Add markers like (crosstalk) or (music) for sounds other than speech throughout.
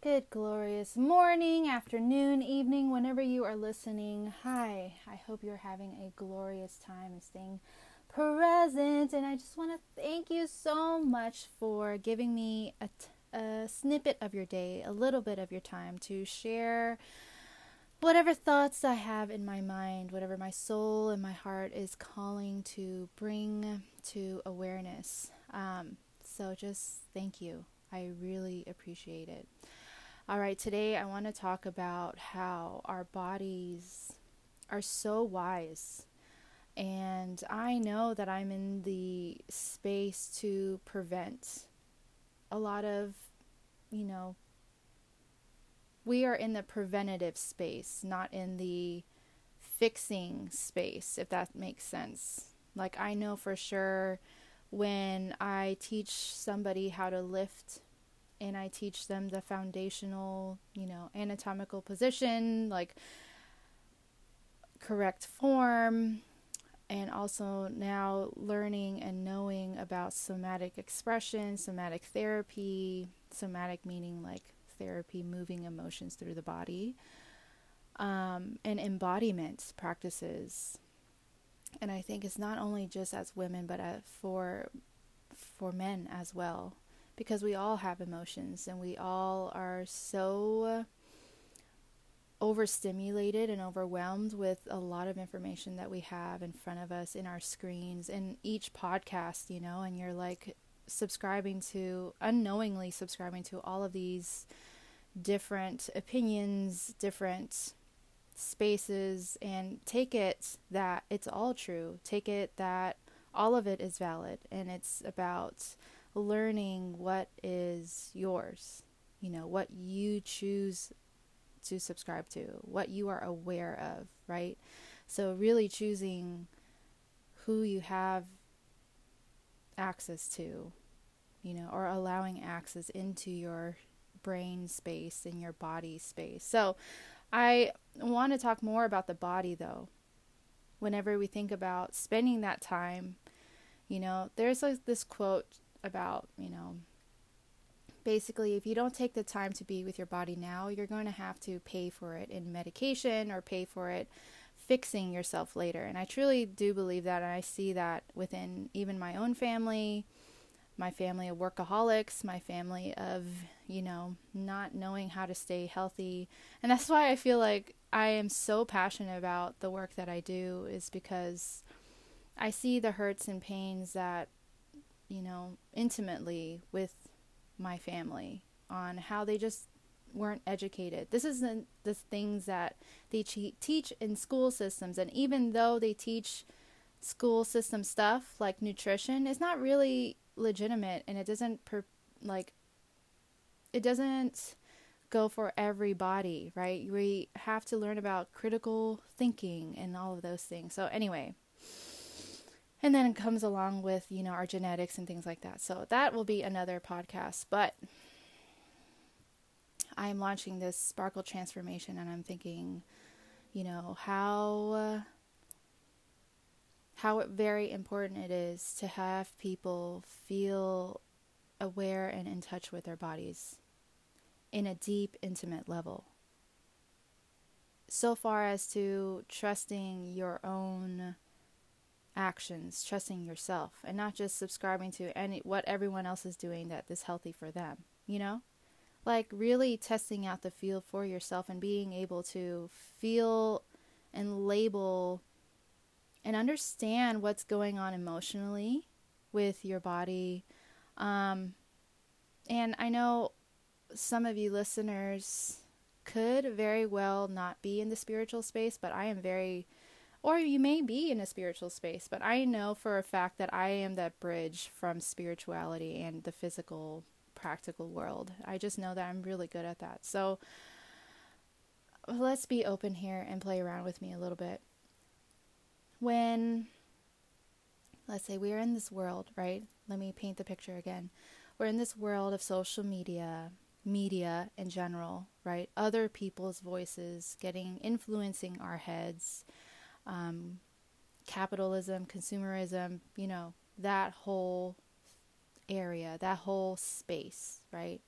Good, glorious morning, afternoon, evening, whenever you are listening. Hi, I hope you're having a glorious time and staying present. And I just want to thank you so much for giving me a, t- a snippet of your day, a little bit of your time to share whatever thoughts I have in my mind, whatever my soul and my heart is calling to bring to awareness. Um, so just thank you. I really appreciate it. All right, today I want to talk about how our bodies are so wise. And I know that I'm in the space to prevent a lot of, you know, we are in the preventative space, not in the fixing space, if that makes sense. Like, I know for sure when I teach somebody how to lift and I teach them the foundational, you know, anatomical position, like correct form, and also now learning and knowing about somatic expression, somatic therapy, somatic meaning like therapy, moving emotions through the body, um, and embodiment practices. And I think it's not only just as women, but uh, for for men as well, because we all have emotions and we all are so overstimulated and overwhelmed with a lot of information that we have in front of us in our screens in each podcast, you know, and you're like subscribing to unknowingly subscribing to all of these different opinions, different spaces, and take it that it's all true. Take it that all of it is valid, and it's about learning what is yours, you know, what you choose to subscribe to, what you are aware of, right? So, really choosing who you have access to, you know, or allowing access into your brain space and your body space. So, I want to talk more about the body though. Whenever we think about spending that time, you know, there's like this quote about, you know, basically if you don't take the time to be with your body now, you're going to have to pay for it in medication or pay for it fixing yourself later. And I truly do believe that and I see that within even my own family, my family of workaholics, my family of, you know, not knowing how to stay healthy. And that's why I feel like I am so passionate about the work that I do, is because I see the hurts and pains that, you know, intimately with my family on how they just weren't educated. This isn't the things that they teach in school systems. And even though they teach school system stuff like nutrition, it's not really legitimate and it doesn't per, like it doesn't go for everybody, right? We have to learn about critical thinking and all of those things. So anyway, and then it comes along with, you know, our genetics and things like that. So that will be another podcast, but I'm launching this sparkle transformation and I'm thinking, you know, how how very important it is to have people feel aware and in touch with their bodies in a deep, intimate level. So far as to trusting your own actions, trusting yourself, and not just subscribing to any what everyone else is doing that is healthy for them, you know? Like really testing out the field for yourself and being able to feel and label and understand what's going on emotionally with your body. Um, and I know some of you listeners could very well not be in the spiritual space, but I am very, or you may be in a spiritual space, but I know for a fact that I am that bridge from spirituality and the physical, practical world. I just know that I'm really good at that. So let's be open here and play around with me a little bit when let's say we're in this world, right? Let me paint the picture again. We're in this world of social media, media in general, right? Other people's voices getting influencing our heads, um, capitalism, consumerism, you know, that whole area, that whole space, right?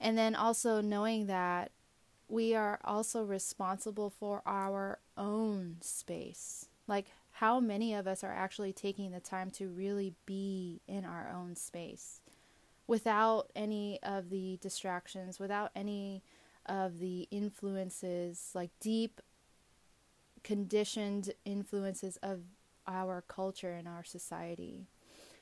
And then also knowing that we are also responsible for our own space. Like, how many of us are actually taking the time to really be in our own space without any of the distractions, without any of the influences, like deep conditioned influences of our culture and our society?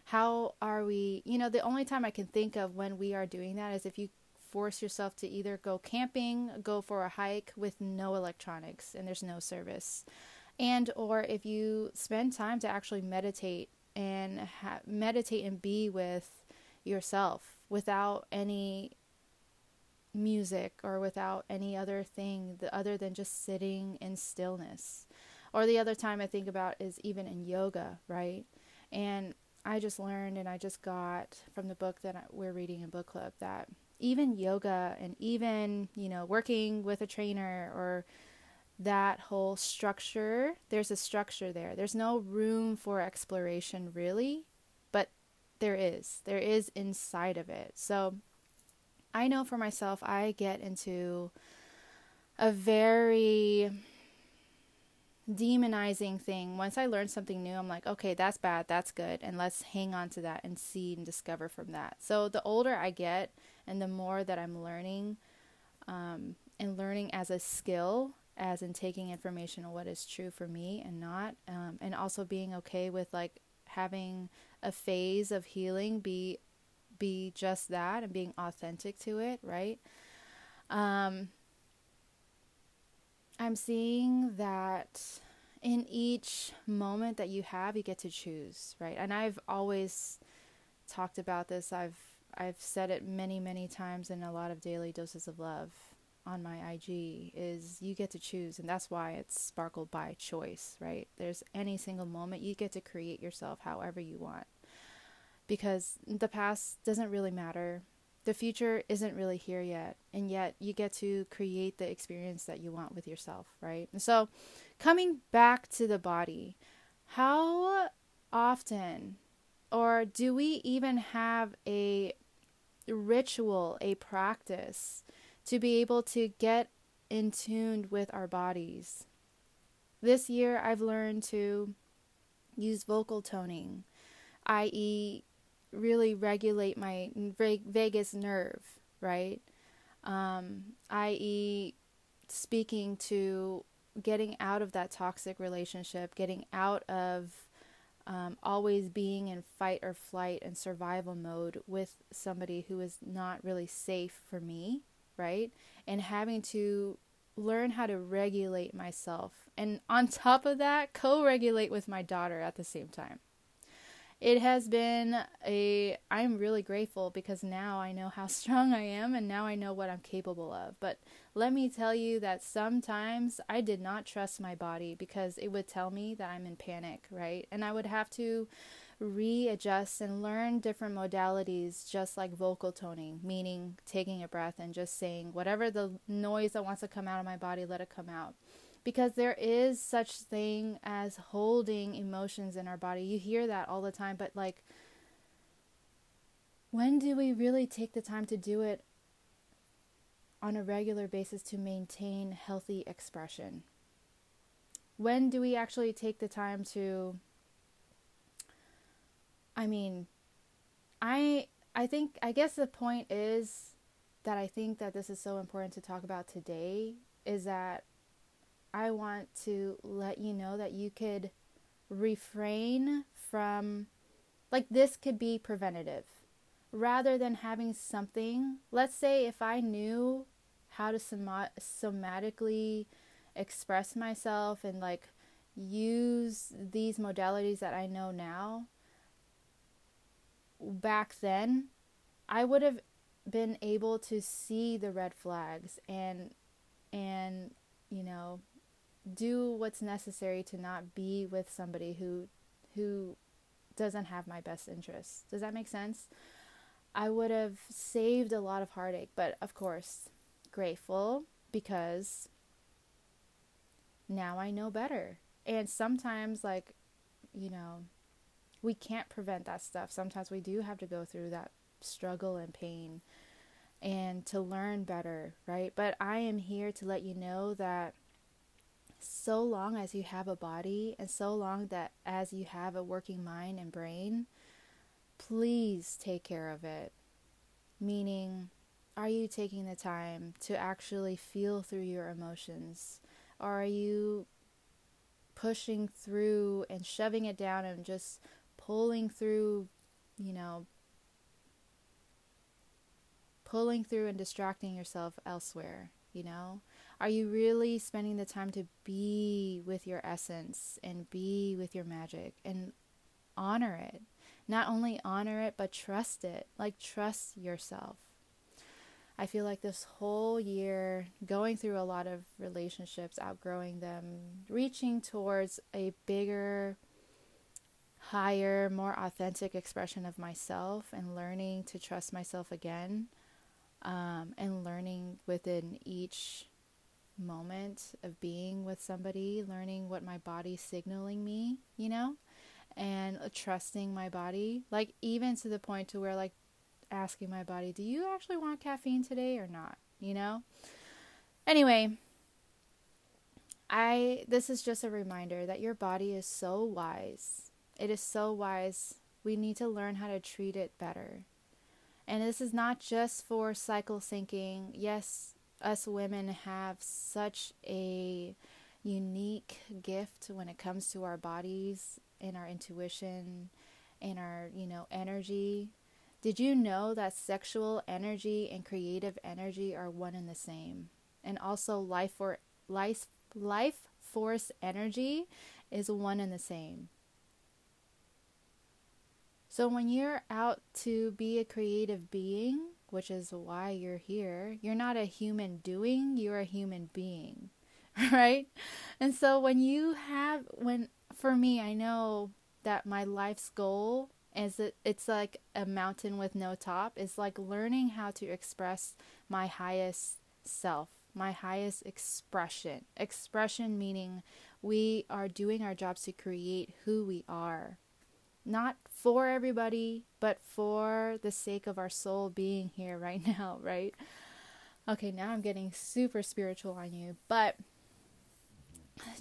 How are we, you know, the only time I can think of when we are doing that is if you force yourself to either go camping, go for a hike with no electronics and there's no service. And or if you spend time to actually meditate and ha- meditate and be with yourself without any music or without any other thing other than just sitting in stillness. Or the other time I think about is even in yoga, right? And I just learned and I just got from the book that we're reading in book club that even yoga and even, you know, working with a trainer or that whole structure, there's a structure there. There's no room for exploration really, but there is. There is inside of it. So I know for myself, I get into a very demonizing thing. Once I learn something new, I'm like, okay, that's bad, that's good, and let's hang on to that and see and discover from that. So the older I get and the more that I'm learning um, and learning as a skill, as in taking information on what is true for me and not, um, and also being okay with like having a phase of healing be be just that and being authentic to it, right? Um, I'm seeing that in each moment that you have, you get to choose, right? And I've always talked about this. I've I've said it many, many times in a lot of daily doses of love on my IG is you get to choose and that's why it's sparkled by choice, right? There's any single moment you get to create yourself however you want because the past doesn't really matter. The future isn't really here yet, and yet you get to create the experience that you want with yourself, right? So, coming back to the body, how often or do we even have a ritual, a practice to be able to get in tune with our bodies? This year, I've learned to use vocal toning, i.e., really regulate my vagus nerve, right? Um, i.e., speaking to getting out of that toxic relationship, getting out of um, always being in fight or flight and survival mode with somebody who is not really safe for me, right? And having to learn how to regulate myself. And on top of that, co regulate with my daughter at the same time it has been a I'm really grateful because now I know how (laughs) strong I am and now I know what I'm capable of. But let me tell you that sometimes I did not trust my body because it would tell me that I'm in panic, right? And I would have to readjust and learn different modalities just like vocal toning, meaning taking a breath and just saying whatever the noise that wants to come out of my body, let it come out because there is such thing as holding emotions in our body. You hear that all the time, but like when do we really take the time to do it on a regular basis to maintain healthy expression? When do we actually take the time to I mean, I I think I guess the point is that I think that this is so important to talk about today is that I want to let you know that you could refrain from, like, this could be preventative. Rather than having something, let's say if I knew how to soma- somatically express myself and, like, use these modalities that I know now, back then, I would have been able to see the red flags and and you know do what's necessary to not be with somebody who who doesn't have my best interests. Does that make sense? I would have saved a lot of heartache, but of course, grateful because now I know better. And sometimes like, you know, we can't prevent that stuff. Sometimes we do have to go through that struggle and pain. and to learn better, right? But I am here to let you know that so long as you have a body and so long that as you have a working mind and brain, please take care of it. Meaning, are you taking the time to actually feel through your emotions? Or are you pushing through and shoving it down and just pulling through, you know, pulling through and distracting yourself elsewhere, you know? Are you really spending the time to be with your essence and be with your magic and honor it? Not only honor it, but trust it. Like, trust yourself. I feel like this whole year, going through a lot of relationships, outgrowing them, reaching towards a bigger, higher, more authentic expression of myself, and learning to trust myself again, um, and learning within each moment of being with somebody, learning what my body's signaling me, you know, and uh, trusting my body, like even to the point to where like asking my body, "Do you actually want caffeine today or not?" you know? Anyway, I this is just a reminder that your body is so wise. It is so wise. We need to learn how to treat it better. And this is not just for cycle syncing. Yes, us women have such a unique gift when it comes to our bodies and our intuition and our, you know, energy. Did you know that sexual energy and creative energy are one and the same? And also life for life life force energy is one and the same. So when you're out to be a creative being, which is why you're here. You're not a human doing, you're a human being, (laughs) right? And so when you have, when, for me, I know that my life's goal is that it's like a mountain with no top. It's like learning how to express my highest self, my highest expression. Expression meaning we are doing our jobs to create who we are not for everybody, but for the sake of our soul being here right (laughs) now, right? Okay, now I'm getting super spiritual on you, but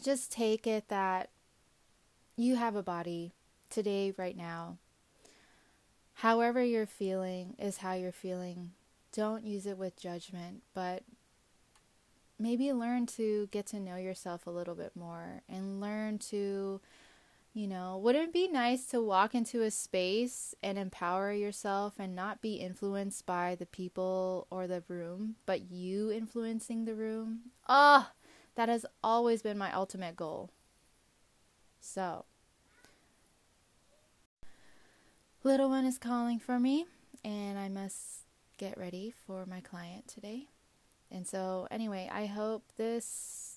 just take it that you have a body today, right now. However, you're feeling is how you're feeling. Don't use it with judgment, but maybe learn to get to know yourself a little bit more and learn to you know, wouldn't it be nice to walk into a space and empower yourself and not be influenced by the people or the room, but you influencing the room? Oh, that has always been my ultimate goal. So, little one is calling for me, and I must get ready for my client today. And so, anyway, I hope this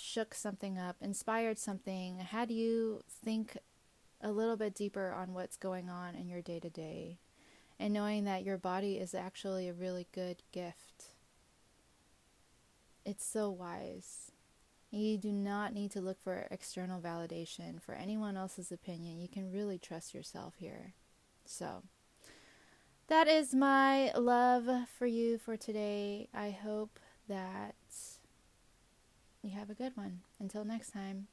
shook something up, inspired something, had you think a little bit deeper on what's going on in your day to day, and knowing that your body is actually a really good gift. It's so wise. You do not need to look for external validation for anyone else's opinion. You can really trust yourself here. So, that is my love for you for today. I hope that you have a good one. Until next time.